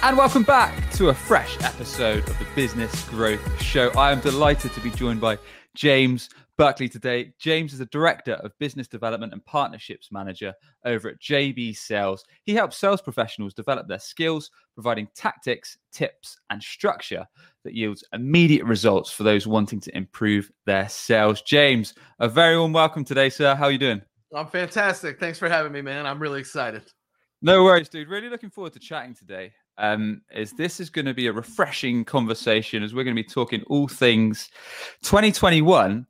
And welcome back to a fresh episode of the Business Growth Show. I am delighted to be joined by James Buckley today. James is the Director of Business Development and Partnerships Manager over at JB Sales. He helps sales professionals develop their skills, providing tactics, tips, and structure that yields immediate results for those wanting to improve their sales. James, a very warm welcome today, sir. How are you doing? I'm fantastic. Thanks for having me, man. I'm really excited. No worries, dude. Really looking forward to chatting today um, is this is going to be a refreshing conversation as we're going to be talking all things 2021.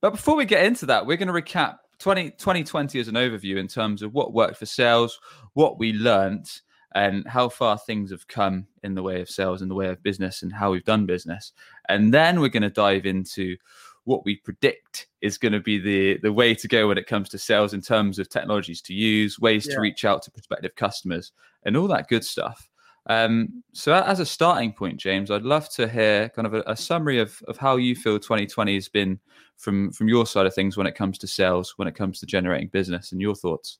But before we get into that, we're going to recap 20, 2020 as an overview in terms of what worked for sales, what we learned, and how far things have come in the way of sales, in the way of business, and how we've done business. And then we're going to dive into what we predict is going to be the the way to go when it comes to sales in terms of technologies to use, ways yeah. to reach out to prospective customers, and all that good stuff. Um, so, as a starting point, James, I'd love to hear kind of a, a, summary of, of how you feel 2020 has been from from your side of things when it comes to sales, when it comes to generating business, and your thoughts.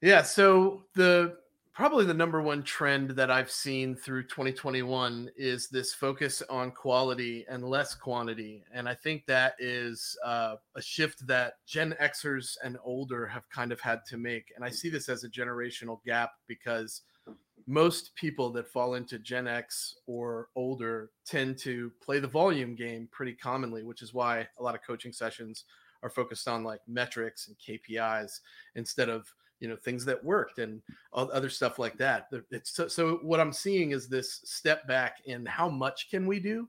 Yeah. So the probably the number one trend that I've seen through 2021 is this focus on quality and less quantity, and I think that is uh, a shift that Gen Xers and older have kind of had to make, and I see this as a generational gap because most people that fall into Gen X or older tend to play the volume game pretty commonly, which is why a lot of coaching sessions are focused on like metrics and KPIs instead of you know things that worked and other stuff like that. It's so, so what I'm seeing is this step back in how much can we do,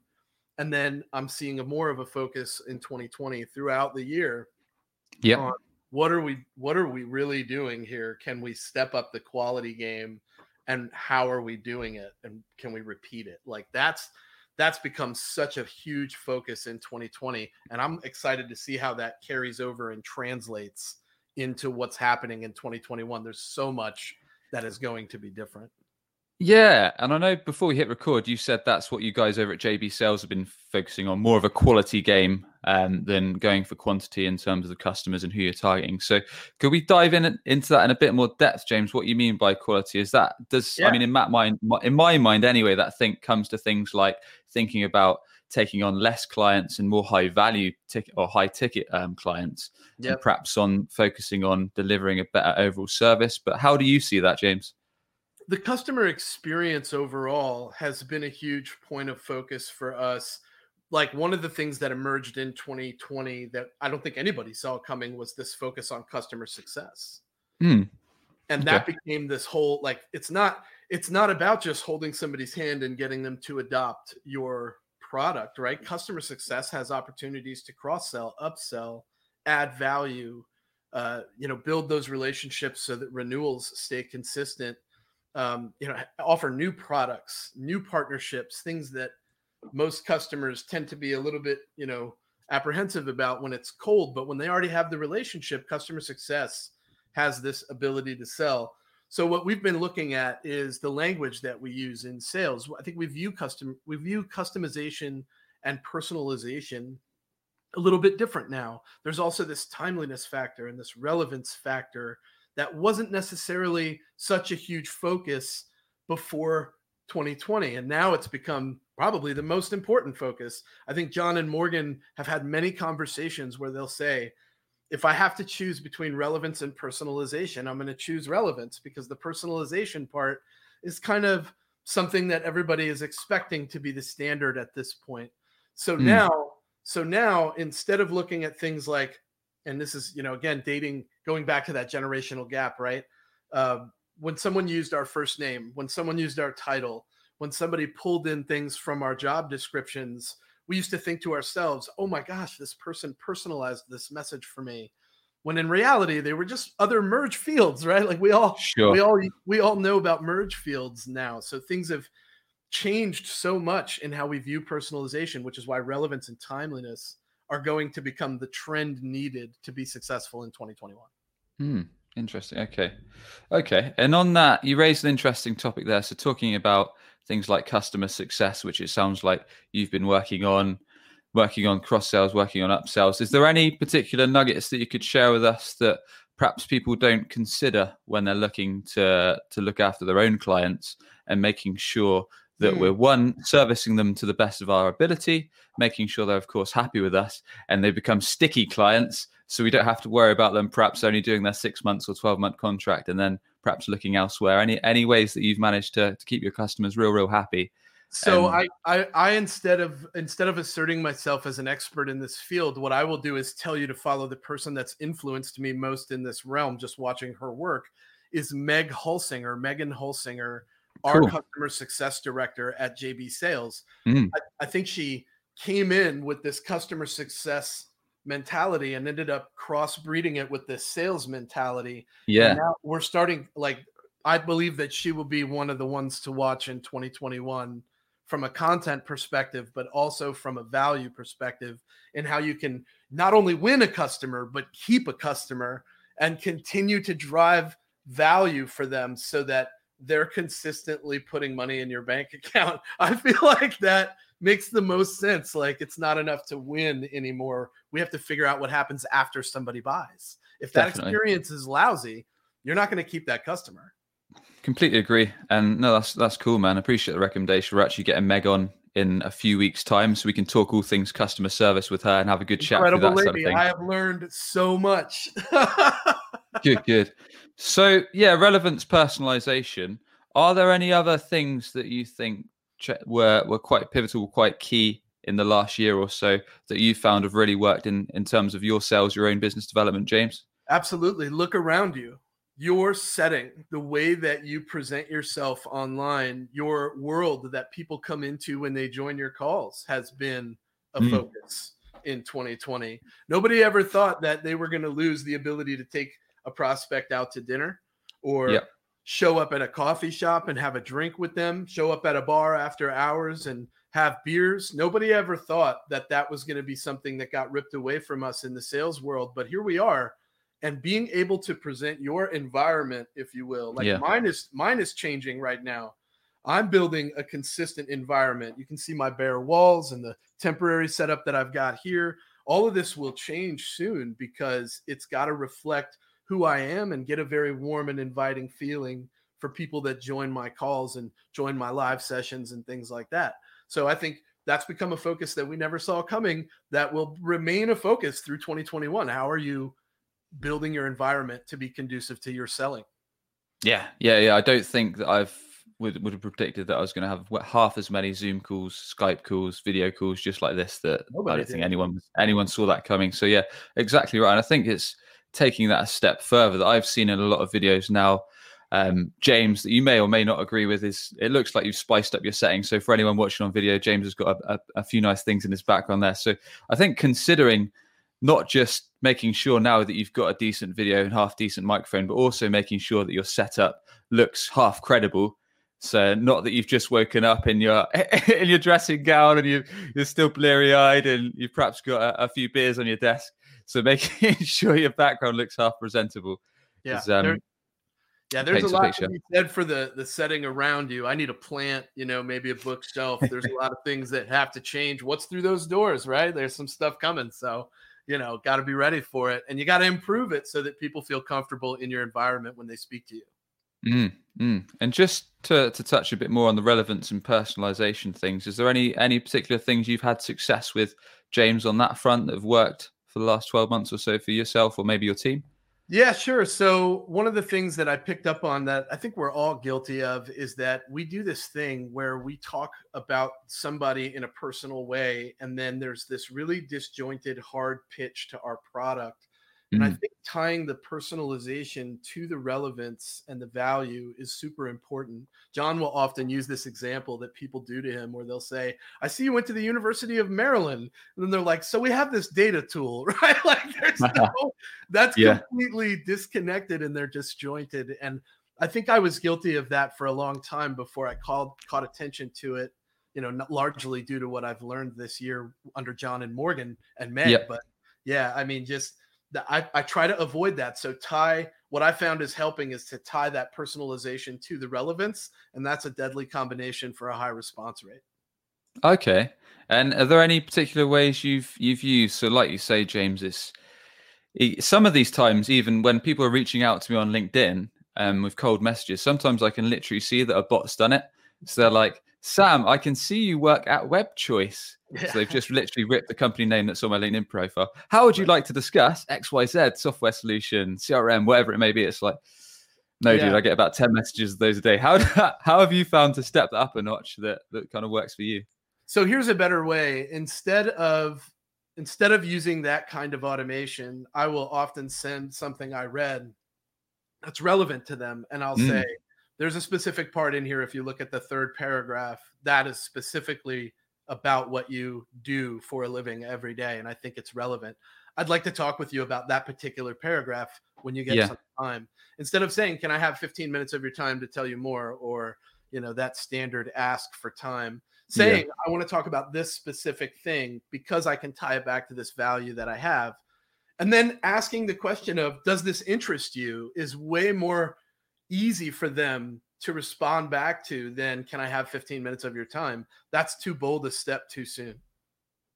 and then I'm seeing a more of a focus in 2020 throughout the year. Yeah. What are we what are we really doing here? Can we step up the quality game? And how are we doing it and can we repeat it? Like that's that's become such a huge focus in 2020 and i'm excited to see how that carries over and translates into what's happening in 2021 there's so much that is going to be different yeah, and I know before we hit record, you said that's what you guys over at JB Sales have been focusing on more of a quality game um, than going for quantity in terms of the customers and who you're targeting. So, could we dive in into that in a bit more depth, James? What you mean by quality? Is that does yeah. I mean in my mind, in my mind anyway, that think comes to things like thinking about taking on less clients and more high value ticket or high ticket um, clients, yep. and perhaps on focusing on delivering a better overall service. But how do you see that, James? The customer experience overall has been a huge point of focus for us. Like one of the things that emerged in 2020 that I don't think anybody saw coming was this focus on customer success. Mm. And okay. that became this whole like it's not it's not about just holding somebody's hand and getting them to adopt your product, right? Customer success has opportunities to cross sell, upsell, add value, uh, you know, build those relationships so that renewals stay consistent um, you know offer new products new partnerships things that most customers tend to be a little bit you know apprehensive about when it's cold but when they already have the relationship customer success has this ability to sell. So what we've been looking at is the language that we use in sales. I think we view custom we view customization and personalization a little bit different now. There's also this timeliness factor and this relevance factor that wasn't necessarily such a huge focus before 2020 and now it's become probably the most important focus i think john and morgan have had many conversations where they'll say if i have to choose between relevance and personalization i'm going to choose relevance because the personalization part is kind of something that everybody is expecting to be the standard at this point so mm. now so now instead of looking at things like and this is you know again dating going back to that generational gap right uh, when someone used our first name when someone used our title when somebody pulled in things from our job descriptions we used to think to ourselves oh my gosh this person personalized this message for me when in reality they were just other merge fields right like we all sure. we all we all know about merge fields now so things have changed so much in how we view personalization, which is why relevance and timeliness are going to become the trend needed to be successful in 2021. Hmm. Interesting. Okay. Okay. And on that, you raised an interesting topic there. So, talking about things like customer success, which it sounds like you've been working on, working on cross sales, working on upsells. Is there any particular nuggets that you could share with us that perhaps people don't consider when they're looking to to look after their own clients and making sure that mm. we're one servicing them to the best of our ability, making sure they're of course happy with us, and they become sticky clients, so we don't have to worry about them perhaps only doing their six months or twelve month contract and then perhaps looking elsewhere. Any any ways that you've managed to to keep your customers real real happy? So I, I I instead of instead of asserting myself as an expert in this field, what I will do is tell you to follow the person that's influenced me most in this realm. Just watching her work is Meg Hulsinger, Megan Hulsinger our cool. customer success director at JB Sales. Mm. I, I, think she came in with this customer success mentality and ended up crossbreeding it with this sales mentality. Yeah. now we're starting like I believe that she will be one of the ones to watch in 2021 from a content perspective, but also from a value perspective, and how you can not only win a customer, but keep a customer and continue to drive value for them so that they're consistently putting money in your bank account. I feel like that makes the most sense. Like it's not enough to win anymore. We have to figure out what happens after somebody buys. If that Definitely. experience is lousy, you're not going to keep that customer. Completely agree. And no, that's that's cool, man. I appreciate the recommendation. We're actually getting Meg on in a few weeks' time, so we can talk all things customer service with her and have a good chat. Incredible lady. I have learned so much. good, good. So yeah, relevance personalization. Are there any other things that you think were were quite pivotal, quite key in the last year or so that you found have really worked in in terms of your sales, your own business development, James? Absolutely. Look around you. Your setting, the way that you present yourself online, your world that people come into when they join your calls has been a mm. focus in 2020. Nobody ever thought that they were going to lose the ability to take a prospect out to dinner or yep. show up at a coffee shop and have a drink with them, show up at a bar after hours and have beers. Nobody ever thought that that was going to be something that got ripped away from us in the sales world, but here we are. And being able to present your environment, if you will, like yeah. mine is mine is changing right now. I'm building a consistent environment. You can see my bare walls and the temporary setup that I've got here. All of this will change soon because it's got to reflect who I am and get a very warm and inviting feeling for people that join my calls and join my live sessions and things like that. So I think that's become a focus that we never saw coming that will remain a focus through 2021. How are you building your environment to be conducive to your selling? Yeah, yeah, yeah. I don't think that I've would would have predicted that I was going to have half as many Zoom calls, Skype calls, video calls, just like this. That Nobody I don't did. think anyone anyone saw that coming. So yeah, exactly right. And I think it's taking that a step further that I've seen in a lot of videos now. Um, James, that you may or may not agree with, is it looks like you've spiced up your settings. So for anyone watching on video, James has got a, a, a few nice things in his background there. So I think considering not just making sure now that you've got a decent video and half decent microphone, but also making sure that your setup looks half credible. So not that you've just woken up in your in your dressing gown and you you're still bleary eyed and you've perhaps got a, a few beers on your desk. So making sure your background looks half presentable. Yeah. Is, um, there, yeah, there's a lot to be said for the the setting around you. I need a plant, you know, maybe a bookshelf. There's a lot of things that have to change. What's through those doors, right? There's some stuff coming. So, you know, got to be ready for it. And you got to improve it so that people feel comfortable in your environment when they speak to you. Mm, mm. And just to, to touch a bit more on the relevance and personalization things, is there any any particular things you've had success with, James, on that front that have worked for the last 12 months or so for yourself or maybe your team? Yeah, sure. So, one of the things that I picked up on that I think we're all guilty of is that we do this thing where we talk about somebody in a personal way, and then there's this really disjointed, hard pitch to our product and I mm. think tying the personalization to the relevance and the value is super important. John will often use this example that people do to him where they'll say, I see you went to the University of Maryland. And then they're like, So we have this data tool, right? Like there's no, that's yeah. completely disconnected and they're disjointed. And I think I was guilty of that for a long time before I called caught attention to it. You know, not largely due to what I've learned this year under John and Morgan and Meg. Yep. But yeah, I mean, just I, I try to avoid that. So tie what I found is helping is to tie that personalization to the relevance, and that's a deadly combination for a high response rate. Okay. And are there any particular ways you've you've used? So, like you say, James, it's some of these times, even when people are reaching out to me on LinkedIn um, with cold messages, sometimes I can literally see that a bot's done it. So they're like, Sam, I can see you work at WebChoice. Yeah. So they've just literally ripped the company name that's on my LinkedIn profile. How would you like to discuss XYZ software solution, CRM, whatever it may be? It's like, no, yeah. dude, I get about 10 messages of those a day. How, how have you found to step that up a notch that, that kind of works for you? So here's a better way. Instead of instead of using that kind of automation, I will often send something I read that's relevant to them. And I'll mm. say, there's a specific part in here. If you look at the third paragraph, that is specifically about what you do for a living every day. And I think it's relevant. I'd like to talk with you about that particular paragraph when you get yeah. some time. Instead of saying, Can I have 15 minutes of your time to tell you more? Or, you know, that standard ask for time saying yeah. i want to talk about this specific thing because i can tie it back to this value that i have and then asking the question of does this interest you is way more easy for them to respond back to than can i have 15 minutes of your time that's too bold a step too soon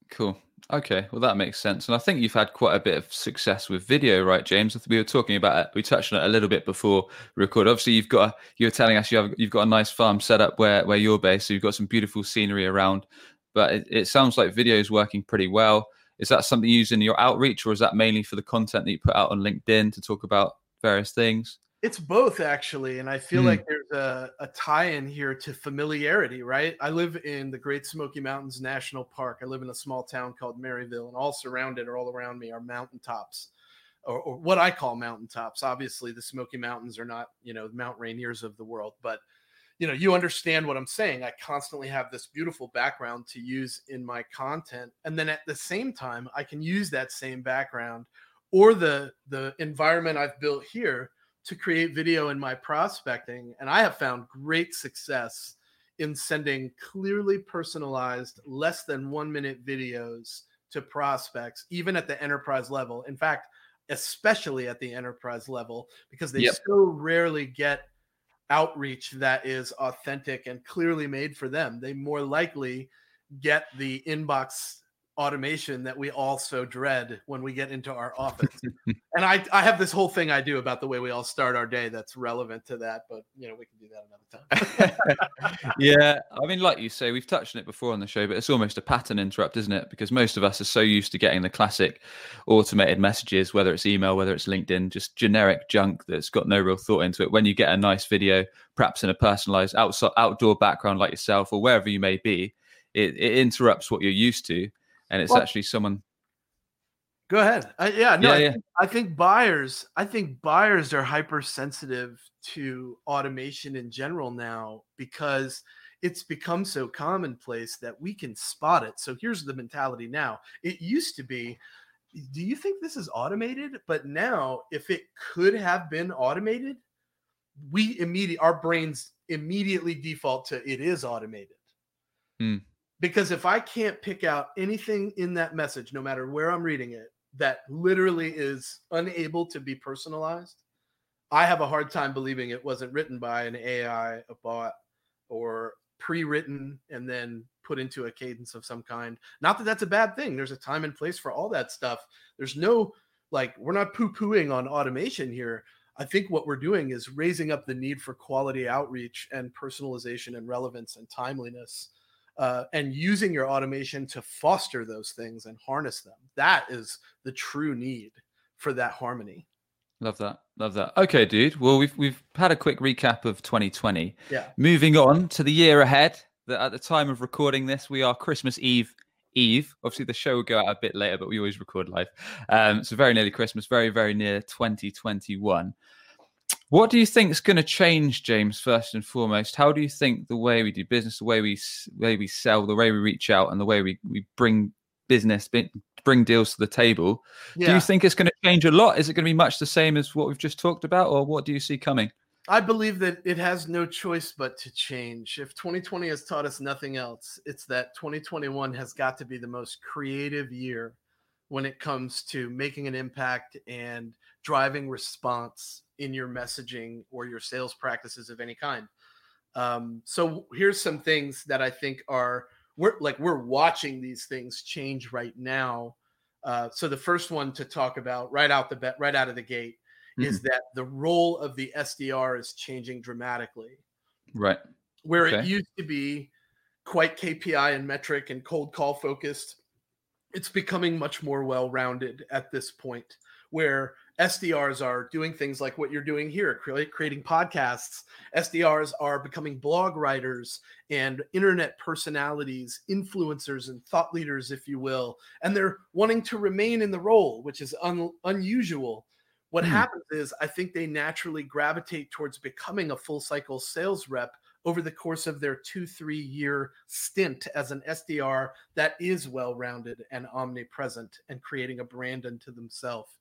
Cool. Okay. Well, that makes sense. And I think you've had quite a bit of success with video, right, James? We were talking about it. We touched on it a little bit before record. Obviously, you've got a, you were telling us you have you've got a nice farm set up where where you're based, so you've got some beautiful scenery around. But it, it sounds like video is working pretty well. Is that something you use in your outreach, or is that mainly for the content that you put out on LinkedIn to talk about various things? It's both actually, and I feel mm. like there's a, a tie-in here to familiarity, right? I live in the Great Smoky Mountains National Park. I live in a small town called Maryville, and all surrounded or all around me are mountaintops, or, or what I call mountaintops. Obviously, the Smoky Mountains are not, you know, the Mount Rainiers of the world, but you know, you understand what I'm saying. I constantly have this beautiful background to use in my content, and then at the same time, I can use that same background or the the environment I've built here to create video in my prospecting. And I have found great success in sending clearly personalized, less than one minute videos to prospects, even at the enterprise level. In fact, especially at the enterprise level, because they yep. so rarely get outreach that is authentic and clearly made for them. They more likely get the inbox automation that we all so dread when we get into our office. and I, I have this whole thing I do about the way we all start our day that's relevant to that, but you know, we can do that another time. yeah. I mean, like you say, we've touched on it before on the show, but it's almost a pattern interrupt, isn't it? Because most of us are so used to getting the classic automated messages, whether it's email, whether it's LinkedIn, just generic junk that's got no real thought into it. When you get a nice video, perhaps in a personalized outside outdoor background like yourself or wherever you may be, it, it interrupts what you're used to and it's well, actually someone. Go ahead. Uh, yeah, no, yeah, I, yeah. Think, I think buyers. I think buyers are hypersensitive to automation in general now because it's become so commonplace that we can spot it. So here's the mentality now. It used to be, do you think this is automated? But now, if it could have been automated, we immediately our brains immediately default to it is automated. Hmm because if I can't pick out anything in that message, no matter where I'm reading it, that literally is unable to be personalized, I have a hard time believing it wasn't written by an AI, a bot, or pre-written and then put into a cadence of some kind. Not that that's a bad thing. There's a time and place for all that stuff. There's no like we're not poo-pooing on automation here. I think what we're doing is raising up the need for quality outreach and personalization and relevance and timeliness uh, and using your automation to foster those things and harness them. That is the true need for that harmony. Love that. Love that. Okay, dude. Well, we've we've had a quick recap of 2020. Yeah. Moving on to the year ahead. That at the time of recording this, we are Christmas Eve. Eve. Obviously, the show will go out a bit later, but we always record live. Um, so very nearly Christmas. Very very near 2021. What do you think is going to change, James? First and foremost, how do you think the way we do business, the way we way we sell, the way we reach out, and the way we, we bring business, bring deals to the table, yeah. do you think it's going to change a lot? Is it going to be much the same as what we've just talked about, or what do you see coming? I believe that it has no choice but to change. If 2020 has taught us nothing else, it's that 2021 has got to be the most creative year when it comes to making an impact and driving response in your messaging or your sales practices of any kind. Um, so here's some things that I think are we're like we're watching these things change right now. Uh, so the first one to talk about right out the bet right out of the gate mm-hmm. is that the role of the SDR is changing dramatically. Right. Where okay. it used to be quite KPI and metric and cold call focused, it's becoming much more well rounded at this point where SDRs are doing things like what you're doing here, creating podcasts. SDRs are becoming blog writers and internet personalities, influencers, and thought leaders, if you will. And they're wanting to remain in the role, which is un- unusual. What mm. happens is, I think they naturally gravitate towards becoming a full cycle sales rep over the course of their two, three year stint as an SDR that is well rounded and omnipresent and creating a brand unto themselves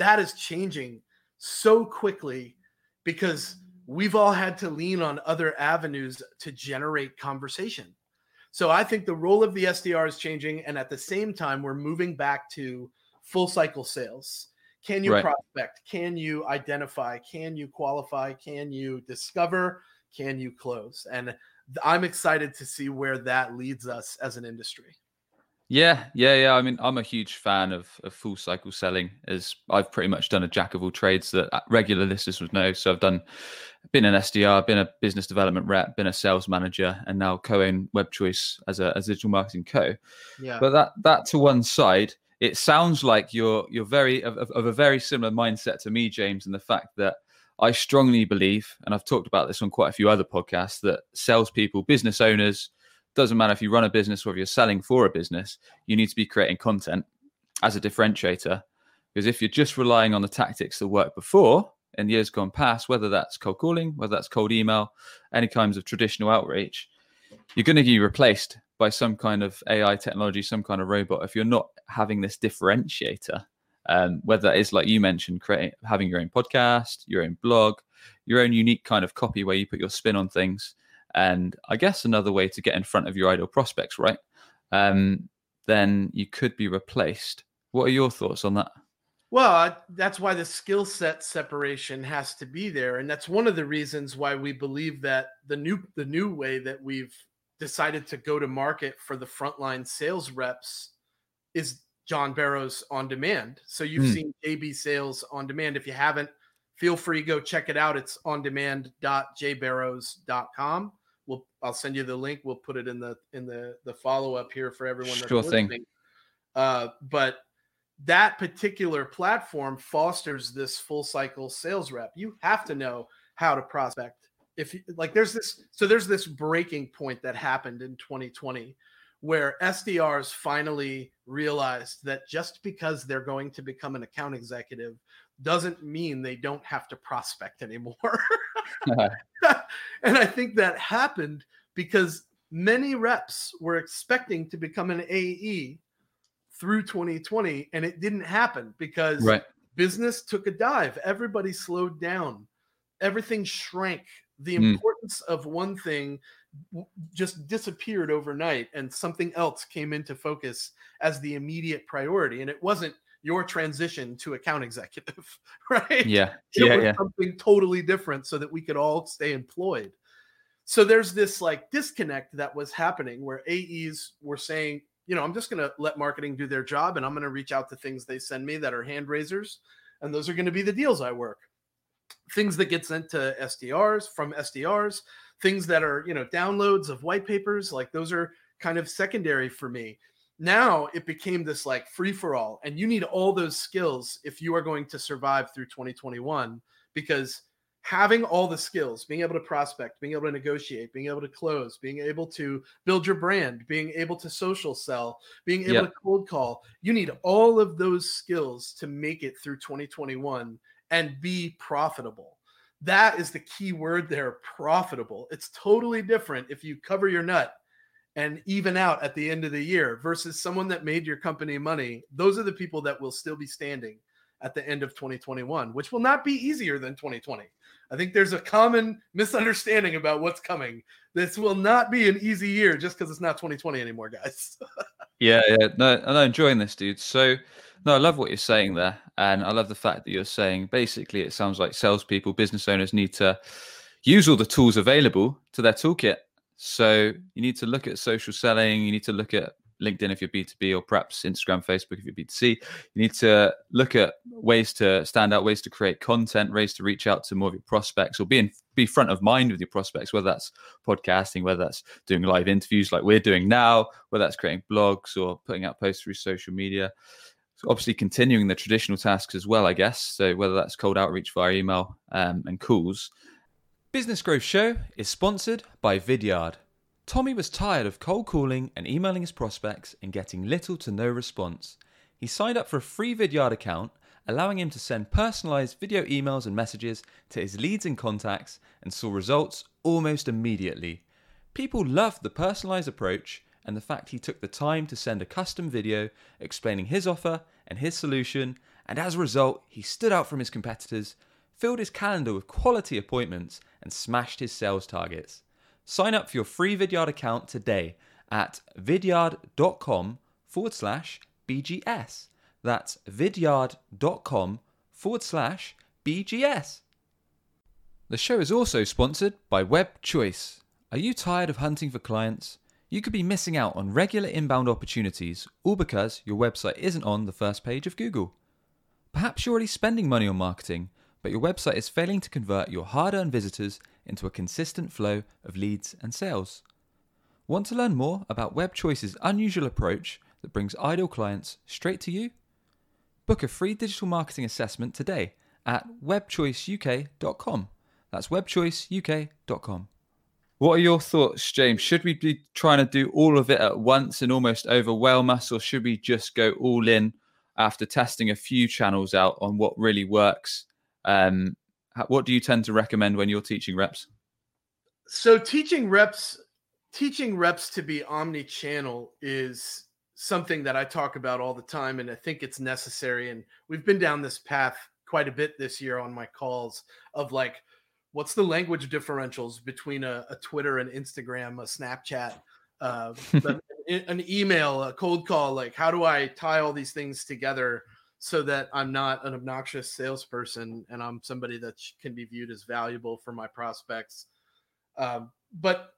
that is changing so quickly because we've all had to lean on other avenues to generate conversation. So I think the role of the SDR is changing. And at the same time, we're moving back to full cycle sales. Can you right. prospect? Can you identify? Can you qualify? Can you discover? Can you close? And I'm excited to see where that leads us as an industry. Yeah, yeah, yeah. I mean, I'm a huge fan of, of full cycle selling, as I've pretty much done a jack of all trades that uh, regular listeners would know. So I've done, been an SDR, been a business development rep, been a sales manager, and now co-own WebChoice as a as digital marketing co. Yeah. But that that to one side, it sounds like you're you're very of, of a very similar mindset to me, James, and the fact that I strongly believe, and I've talked about this on quite a few other podcasts, that salespeople, business owners doesn't matter if you run a business or if you're selling for a business, you need to be creating content as a differentiator. Because if you're just relying on the tactics that worked before in years gone past, whether that's cold calling, whether that's cold email, any kinds of traditional outreach, you're going to be replaced by some kind of AI technology, some kind of robot. If you're not having this differentiator, um, whether it's like you mentioned, creating having your own podcast, your own blog, your own unique kind of copy where you put your spin on things, and I guess another way to get in front of your ideal prospects, right? Um, then you could be replaced. What are your thoughts on that? Well, that's why the skill set separation has to be there, and that's one of the reasons why we believe that the new the new way that we've decided to go to market for the frontline sales reps is John Barrows on demand. So you've mm. seen JB Sales on demand. If you haven't, feel free go check it out. It's on demand.jbarrows.com we'll I'll send you the link. We'll put it in the in the the follow up here for everyone. That's sure listening. thing. Uh, but that particular platform fosters this full cycle sales rep. You have to know how to prospect. If you, like there's this so there's this breaking point that happened in 2020 where SDRs finally realized that just because they're going to become an account executive doesn't mean they don't have to prospect anymore. and I think that happened because many reps were expecting to become an AE through 2020 and it didn't happen because right. business took a dive. Everybody slowed down. Everything shrank. The mm. importance of one thing just disappeared overnight and something else came into focus as the immediate priority and it wasn't your transition to account executive, right? Yeah. It yeah, yeah. something totally different so that we could all stay employed. So there's this like disconnect that was happening where AEs were saying, you know, I'm just going to let marketing do their job and I'm going to reach out to things they send me that are hand raisers. And those are going to be the deals I work. Things that get sent to SDRs from SDRs, things that are, you know, downloads of white papers, like those are kind of secondary for me now it became this like free for all and you need all those skills if you are going to survive through 2021 because having all the skills being able to prospect being able to negotiate being able to close being able to build your brand being able to social sell being able yep. to cold call you need all of those skills to make it through 2021 and be profitable that is the key word there profitable it's totally different if you cover your nut and even out at the end of the year versus someone that made your company money those are the people that will still be standing at the end of 2021, which will not be easier than 2020. I think there's a common misunderstanding about what's coming. This will not be an easy year just because it's not 2020 anymore, guys. yeah, yeah. No, I'm enjoying this, dude. So, no, I love what you're saying there. And I love the fact that you're saying basically it sounds like salespeople, business owners need to use all the tools available to their toolkit. So you need to look at social selling, you need to look at LinkedIn if you're B2B, or perhaps Instagram, Facebook if you're B2C. You need to look at ways to stand out, ways to create content, ways to reach out to more of your prospects, or be in, be front of mind with your prospects, whether that's podcasting, whether that's doing live interviews like we're doing now, whether that's creating blogs or putting out posts through social media. So obviously, continuing the traditional tasks as well, I guess. So whether that's cold outreach via email um, and calls. Business Growth Show is sponsored by Vidyard. Tommy was tired of cold calling and emailing his prospects and getting little to no response. He signed up for a free Vidyard account, allowing him to send personalized video emails and messages to his leads and contacts and saw results almost immediately. People loved the personalized approach and the fact he took the time to send a custom video explaining his offer and his solution, and as a result, he stood out from his competitors, filled his calendar with quality appointments, and smashed his sales targets. Sign up for your free Vidyard account today at vidyard.com forward slash BGS. That's vidyard.com forward slash BGS. The show is also sponsored by Web Choice. Are you tired of hunting for clients? You could be missing out on regular inbound opportunities, all because your website isn't on the first page of Google. Perhaps you're already spending money on marketing, but your website is failing to convert your hard earned visitors into a consistent flow of leads and sales. Want to learn more about WebChoice's unusual approach that brings ideal clients straight to you? Book a free digital marketing assessment today at webchoiceuk.com. That's webchoiceuk.com. What are your thoughts, James? Should we be trying to do all of it at once and almost overwhelm us, or should we just go all in after testing a few channels out on what really works um, what do you tend to recommend when you're teaching reps? So teaching reps, teaching reps to be omni-channel is something that I talk about all the time, and I think it's necessary. And we've been down this path quite a bit this year on my calls of like, what's the language differentials between a, a Twitter and Instagram, a Snapchat, uh, an email, a cold call? Like, how do I tie all these things together? So that I'm not an obnoxious salesperson and I'm somebody that can be viewed as valuable for my prospects. Um, but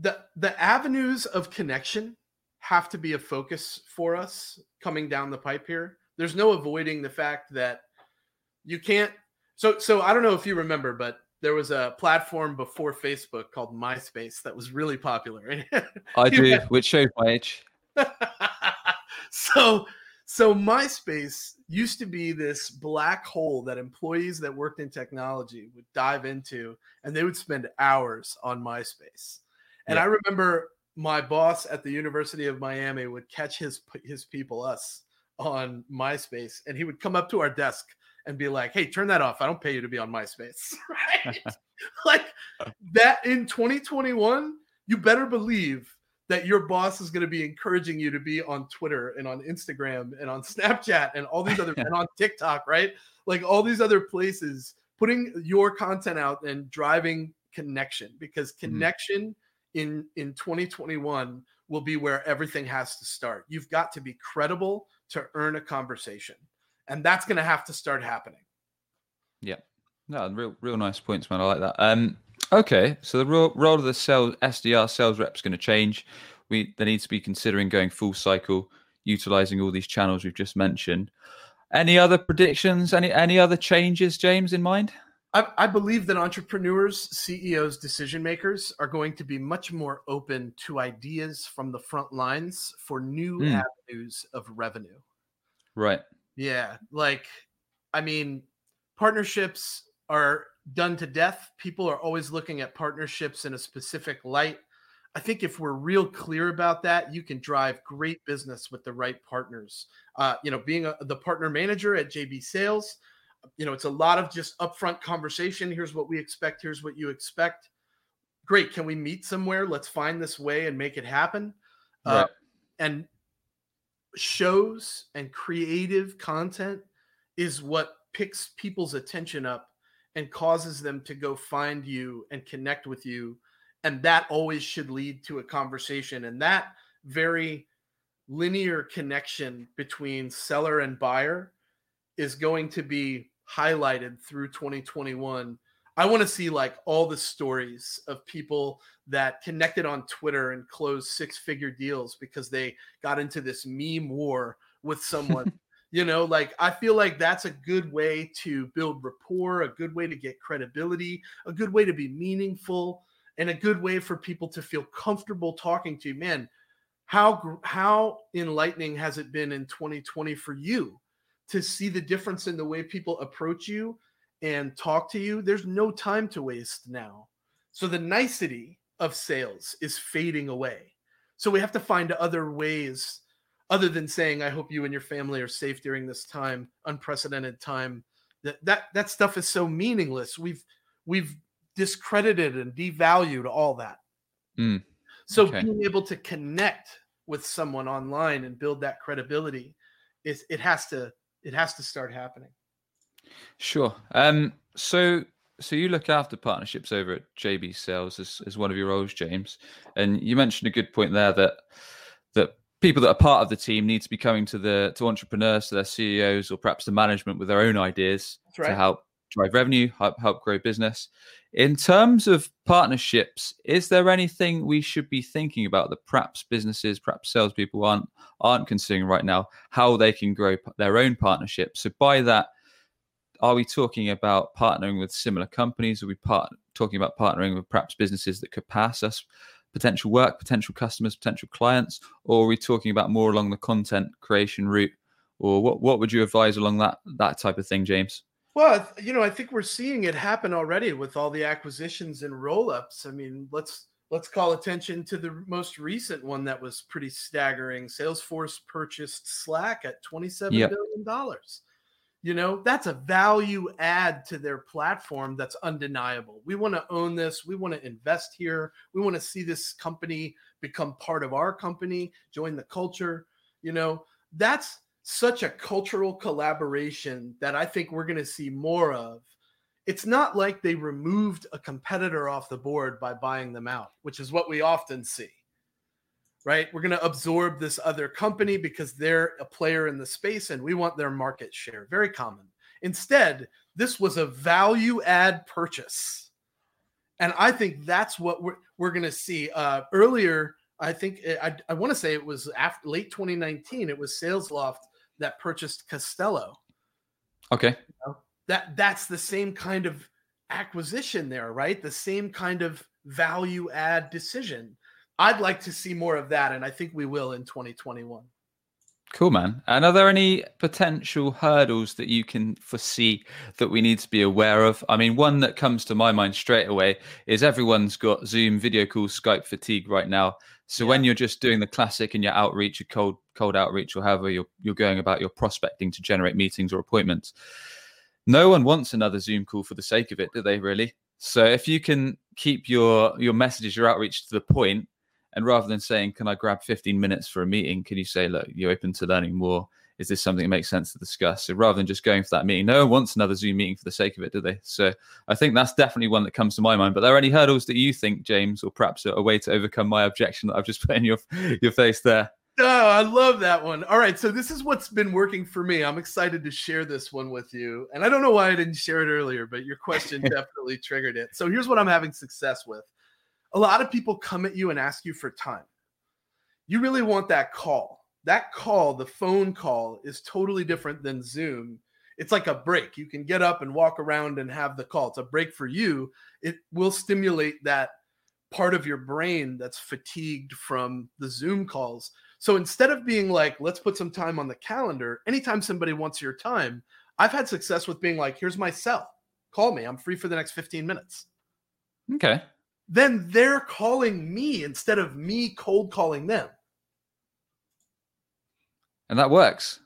the the avenues of connection have to be a focus for us coming down the pipe here. There's no avoiding the fact that you can't. So so I don't know if you remember, but there was a platform before Facebook called MySpace that was really popular. I do, which shows my age. so so MySpace used to be this black hole that employees that worked in technology would dive into and they would spend hours on MySpace. And yeah. I remember my boss at the University of Miami would catch his his people us on MySpace and he would come up to our desk and be like, "Hey, turn that off. I don't pay you to be on MySpace." right? like that in 2021, you better believe that your boss is going to be encouraging you to be on Twitter and on Instagram and on Snapchat and all these other and on TikTok, right? Like all these other places, putting your content out and driving connection because mm-hmm. connection mm-hmm. in in 2021 will be where everything has to start. You've got to be credible to earn a conversation. And that's going to have to start happening. Yeah. No, real real nice points, man. I like that. Um Okay, so the role, role of the sales SDR sales rep is going to change. We they need to be considering going full cycle, utilizing all these channels we've just mentioned. Any other predictions? Any any other changes, James, in mind? I, I believe that entrepreneurs, CEOs, decision makers are going to be much more open to ideas from the front lines for new mm. avenues of revenue. Right. Yeah, like I mean, partnerships are done to death. People are always looking at partnerships in a specific light. I think if we're real clear about that, you can drive great business with the right partners. Uh, you know, being a, the partner manager at JB Sales, you know, it's a lot of just upfront conversation. Here's what we expect. Here's what you expect. Great. Can we meet somewhere? Let's find this way and make it happen. Uh, right. Uh, and shows and creative content is what picks people's attention up and causes them to go find you and connect with you. And that always should lead to a conversation. And that very linear connection between seller and buyer is going to be highlighted through 2021 i want to see like all the stories of people that connected on twitter and closed six figure deals because they got into this meme war with someone you know like i feel like that's a good way to build rapport a good way to get credibility a good way to be meaningful and a good way for people to feel comfortable talking to you. Man how how enlightening has it been in 2020 for you to see the difference in the way people approach you and talk to you? There's no time to waste now. So the nicety of sales is fading away. So we have to find other ways other than saying i hope you and your family are safe during this time unprecedented time that that that stuff is so meaningless we've we've discredited and devalued all that Mm, so Okay. being able to connect with someone online and build that credibility is it has to it has to start happening. Sure. Um, so so you look after partnerships over at JB Sales as, as one of your roles, James, and you mentioned a good point there that that people that are part of the team need to be coming to the to entrepreneurs, to their CEOs, or perhaps the management with their own ideas right. to help drive revenue, help help grow business. In terms of partnerships, is there anything we should be thinking about that perhaps businesses, perhaps salespeople aren't aren't considering right now how they can grow their own partnerships? So by that, are we talking about partnering with similar companies? Are we part talking about partnering with perhaps businesses that could pass us potential work, potential customers, potential clients, or are we talking about more along the content creation route? Or what what would you advise along that that type of thing, James? Well, you know, I think we're seeing it happen already with all the acquisitions and roll-ups. I mean, let's let's call attention to the most recent one that was pretty staggering. Salesforce purchased Slack at twenty-seven billion Yep. dollars. You know, that's a value add to their platform that's undeniable. We want to own this. We want to invest here. We want to see this company become part of our company, join the culture. You know, that's such a cultural collaboration that I think we're going to see more of. It's not like they removed a competitor off the board by buying them out, which is what we often see. Right? We're going to absorb this other company because they're a player in the space and we want their market share. Very common. Instead, this was a value add purchase. And I think that's what we're, we're going to see. Uh, earlier, I think eh, I, I want to say it was after late 2019, it was SalesLoft that purchased Costello. Okay. That that's the same kind of acquisition there, right? The same kind of value add decision. I'd like to see more of that, and I think we will in 2021. Cool, man. And are there any potential hurdles that you can foresee that we need to be aware of? I mean, one that comes to my mind straight away is everyone's got Zoom video call Skype fatigue right now. So when you're just doing the classic in your outreach, your cold cold outreach, or however you're you're going about your prospecting to generate meetings or appointments, no one wants another Zoom call for the sake of it, do they? Really? So if you can keep your your messages, your outreach to the point, and rather than saying, "Can I grab 15 minutes for a meeting?" Can you say, "Look, you're open to learning more. Is this something that makes sense to discuss?" So rather than just going for that meeting, no one wants another Zoom meeting for the sake of it, do they? So I think that's definitely one that comes to my mind. But are there any hurdles that you think, James, or perhaps a, a way to overcome my objection that I've just put in your your face there? Oh, I love that one. All right, so this is what's been working for me. I'm excited to share this one with you. And I don't know why I didn't share it earlier, but your question definitely triggered it. So here's what I'm having success with. A lot of people come at you and ask you for time. You really want that call. That call, the phone call, is totally different than Zoom. It's like a break. You can get up and walk around and have the call. It's a break for you. It will stimulate that part of your brain that's fatigued from the Zoom calls. So instead of being like, let's put some time on the calendar, anytime somebody wants your time, I've had success with being like, here's my cell. Call me. I'm free for the next 15 minutes. Okay. Then they're calling me instead of me cold calling them. And that works.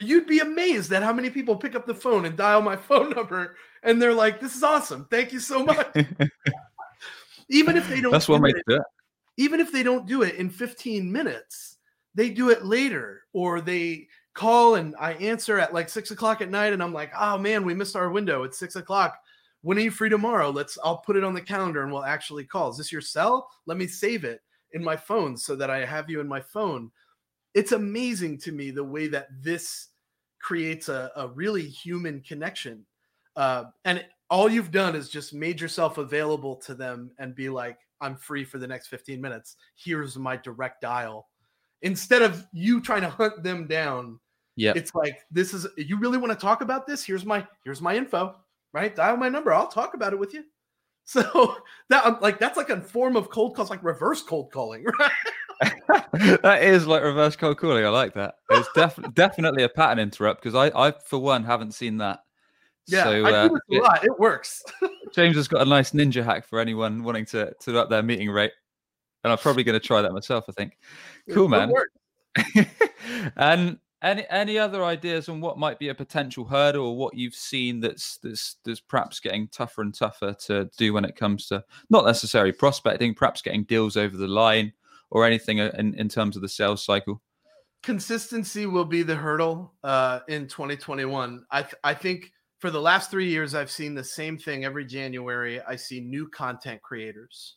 You'd be amazed at how many people pick up the phone and dial my phone number and they're like, this is awesome. Thank you so much. Even if they don't That's do way it- it. even if they don't do it in 15 minutes, they do it later or they call and I answer at like six o'clock at night, and I'm like, oh man, we missed our window. It's six o'clock. When are you free tomorrow? Let's I'll put it on the calendar and we'll actually call. Is this your cell? Let me save it in my phone so that I have you in my phone. It's amazing to me the way that this creates a, a really human connection. Uh, and all you've done is just made yourself available to them and be like, I'm free for the next 15 minutes. Here's my direct dial. Instead of you trying to hunt them down, yeah, it's like this is you really want to talk about this? Here's my here's my info, right? Dial my number. I'll talk about it with you. So that like that's like a form of cold calls, like reverse cold calling, right? that is like reverse cold calling. I like that. It's def- definitely a pattern interrupt because I, I for one haven't seen that. Yeah, so, I do uh, it a lot. It works. James has got a nice ninja hack for anyone wanting to to up their meeting rate, and I'm probably going to try that myself. I think. Cool, man. and any any other ideas on what might be a potential hurdle or what you've seen that's that's that's perhaps getting tougher and tougher to do when it comes to not necessarily prospecting, perhaps getting deals over the line or anything in, in terms of the sales cycle? Consistency will be the hurdle uh, in 2021. I th- I think for the last three years, I've seen the same thing every January. I see new content creators.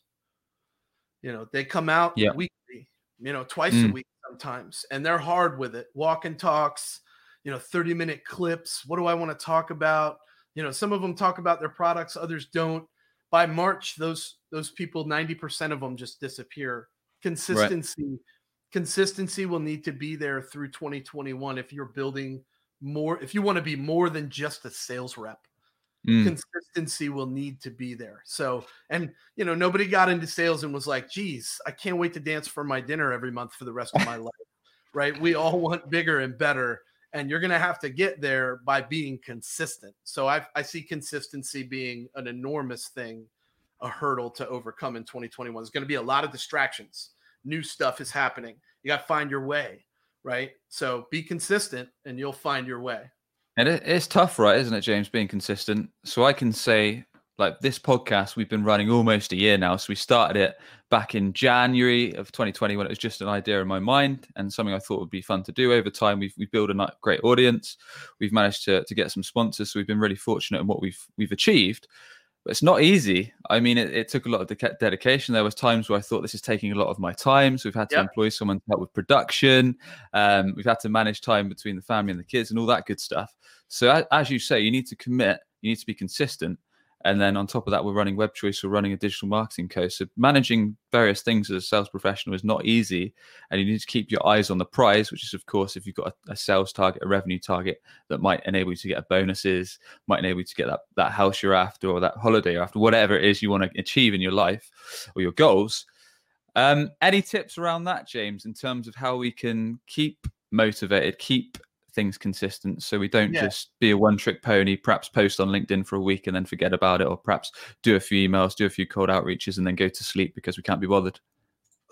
You know, they come out yeah. weekly, you know, twice mm. a week sometimes, and they're hard with it. Walk and talks, you know, 30 minute clips. What do I want to talk about? You know, some of them talk about their products, others don't. By March, those those people, 90% of them just disappear. Consistency, right. consistency will need to be there through 2021 if you're building more, if you want to be more than just a sales rep. Mm. Consistency will need to be there. So, and you know, nobody got into sales and was like, geez, I can't wait to dance for my dinner every month for the rest of my life. Right. We all want bigger and better. And you're going to have to get there by being consistent. So I, I see consistency being an enormous thing, a hurdle to overcome in 2021. There's going to be a lot of distractions. New stuff is happening. You got to find your way. Right. So be consistent and you'll find your way. And it, it's tough, right? Isn't it, James, being consistent? So I can say, like this podcast, we've been running almost a year now. So we started it back in January of 2020 when it was just an idea in my mind and something I thought would be fun to do over time. We've we've built a great audience. We've managed to to get some sponsors, so we've been really fortunate in what we've we've achieved but it's not easy. I mean, it, it, took a lot of de- dedication. There was times where I thought this is taking a lot of my time. So we've had to yep. employ someone to help with production. Um, we've had to manage time between the family and the kids and all that good stuff. So as you say, you need to commit. You need to be consistent. And then on top of that, we're running Web Choice, we're running a digital marketing coach. So managing various things as a sales professional is not easy. And you need to keep your eyes on the prize, which is, of course, if you've got a, a sales target, a revenue target that might enable you to get bonuses, might enable you to get that, that house you're after or that holiday you're after, whatever it is you want to achieve in your life or your goals. Um, any tips around that, James, in terms of how we can keep motivated, keep things consistent. So we don't yeah. just be a one trick pony perhaps post on linkedin for a week and then forget about it or perhaps do a few emails do a few cold outreaches and then go to sleep because we can't be bothered.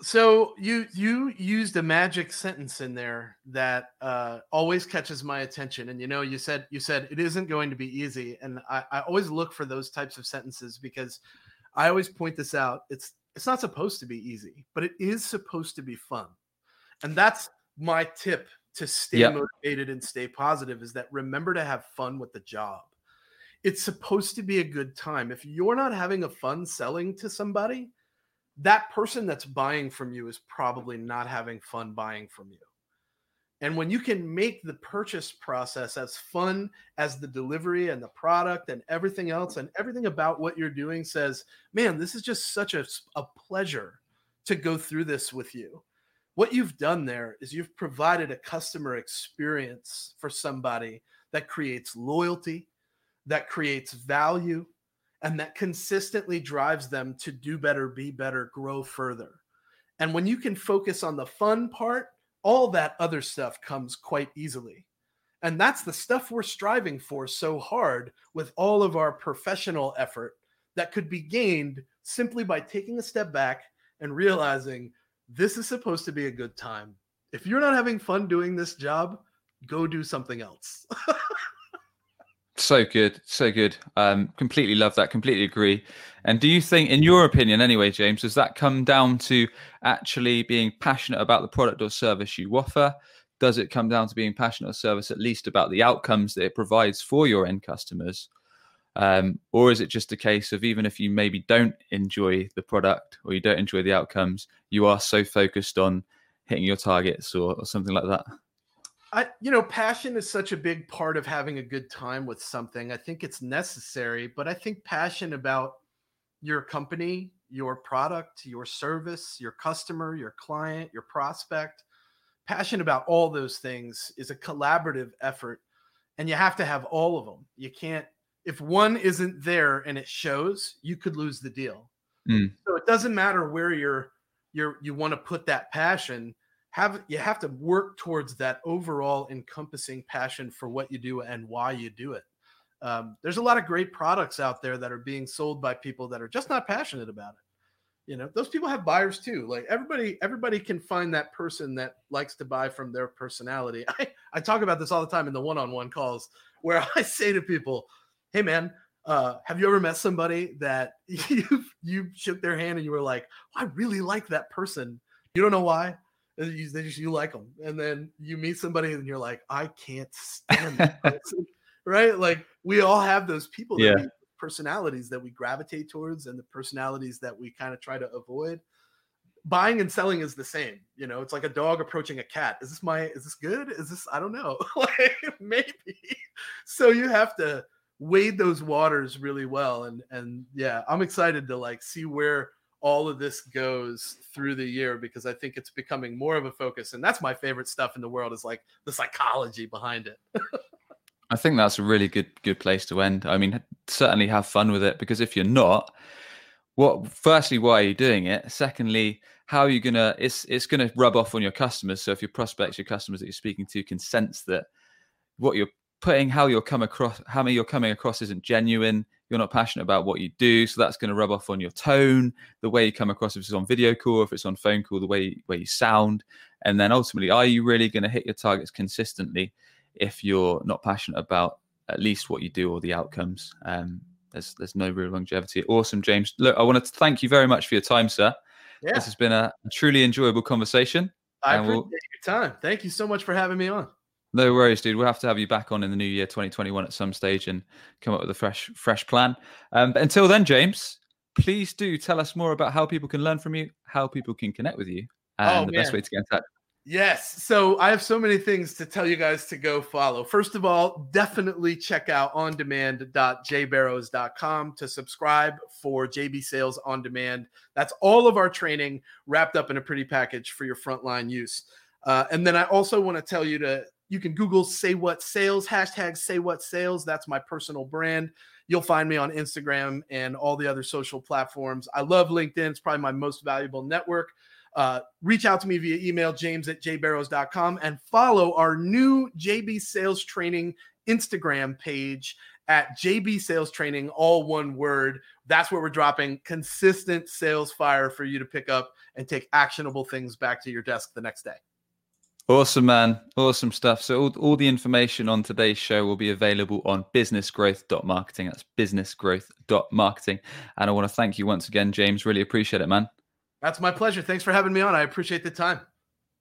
So you you used a magic sentence in there that uh, always catches my attention. And you know you said you said it isn't going to be easy. And I, I always look for those types of sentences because i always point this out. It's it's not supposed to be easy but it is supposed to be fun. And that's my tip to stay yep. motivated and stay positive is that remember to have fun with the job. It's supposed to be a good time. If you're not having a fun selling to somebody, that person that's buying from you is probably not having fun buying from you. And when you can make the purchase process as fun as the delivery and the product and everything else, and everything about what you're doing says, man, this is just such a, a pleasure to go through this with you what you've done there is you've provided a customer experience for somebody that creates loyalty, that creates value, and that consistently drives them to do better, be better, grow further. And when you can focus on the fun part, all that other stuff comes quite easily. And that's the stuff we're striving for so hard with all of our professional effort that could be gained simply by taking a step back and realizing this is supposed to be a good time. If you're not having fun doing this job, go do something else. so good, so good. Um, completely love that. Completely agree. And do you think, in your opinion, anyway, James, does that come down to actually being passionate about the product or service you offer? does it come down to being passionate or service at least about the outcomes that it provides for your end customers? Um, or is it just a case of even if you maybe don't enjoy the product or you don't enjoy the outcomes, you are so focused on hitting your targets or, or something like that? I, you know, passion is such a big part of having a good time with something. I think it's necessary, but I think passion about your company, your product, your service, your customer, your client, your prospect, passion about all those things is a collaborative effort and you have to have all of them. You can't if one isn't there and it shows, you could lose the deal. Mm. So it doesn't matter where you're you're you want to put that passion. Have you have to work towards that overall encompassing passion for what you do and why you do it. Um, there's a lot of great products out there that are being sold by people that are just not passionate about it. You know, those people have buyers too. Like everybody, everybody can find that person that likes to buy from their personality. I, I talk about this all the time in the one-on-one calls where I say to people, hey man, uh, have you ever met somebody that you you shook their hand and you were like, oh, I really like that person. You don't know why. You, they just you like them, and then you meet somebody and you're like, I can't stand that person. right? Like we all have those people, yeah. We, personalities that we gravitate towards, and the personalities that we kind of try to avoid. Buying and selling is the same. You know, it's like a dog approaching a cat. Is this my? Is this good? Is this? I don't know. like maybe. So you have to wade those waters really well and and yeah i'm excited to like see where all of this goes through the year because i think it's becoming more of a focus and that's my favorite stuff in the world is like the psychology behind it. I think that's a really good good place to end. I mean certainly have fun with it because if you're not what firstly why are you doing it? Secondly how are you gonna it's it's gonna rub off on your customers so if your prospects your customers that you're speaking to can sense that what you're putting how you're come across how you're coming across isn't genuine. You're not passionate about what you do. So that's going to rub off on your tone the way you come across if it's on video call if it's on phone call the way where you sound. And then ultimately are you really going to hit your targets consistently if you're not passionate about at least what you do or the outcomes? Um, there's there's no real longevity. Awesome james. Look i want to thank you very much for your time sir. Yeah. this has been a, a truly enjoyable conversation. I appreciate we'll... your time. Thank you so much for having me on no worries, dude. We'll have to have you back on in the new year, 2021, at some stage, and come up with a fresh, fresh plan. Um, but until then, James, please do tell us more about how people can learn from you, how people can connect with you, and oh, the man. best way to get in touch. Yes. So I have so many things to tell you guys to go follow. First of all, definitely check out ondemand.jbarrows.com to subscribe for JB Sales On Demand. That's all of our training wrapped up in a pretty package for your frontline use. Uh, and then I also want to tell you to you can Google say what sales, hashtag say what sales. That's my personal brand. You'll find me on Instagram and all the other social platforms. I love LinkedIn, it's probably my most valuable network. Uh, reach out to me via email, james at jbarrows.com, and follow our new JB Sales Training Instagram page at JB Sales Training, all one word. That's where we're dropping consistent sales fire for you to pick up and take actionable things back to your desk the next day. Awesome, man. Awesome stuff. So, all, all the information on today's show will be available on businessgrowth.marketing. That's businessgrowth.marketing. And I want to thank you once again, James. Really appreciate it, man. That's my pleasure. Thanks for having me on. I appreciate the time.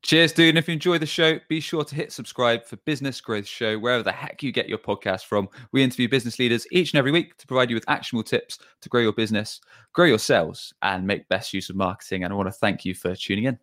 Cheers, dude. And if you enjoy the show, be sure to hit subscribe for Business Growth Show, wherever the heck you get your podcast from. We interview business leaders each and every week to provide you with actionable tips to grow your business, grow your sales, and make best use of marketing. And I want to thank you for tuning in.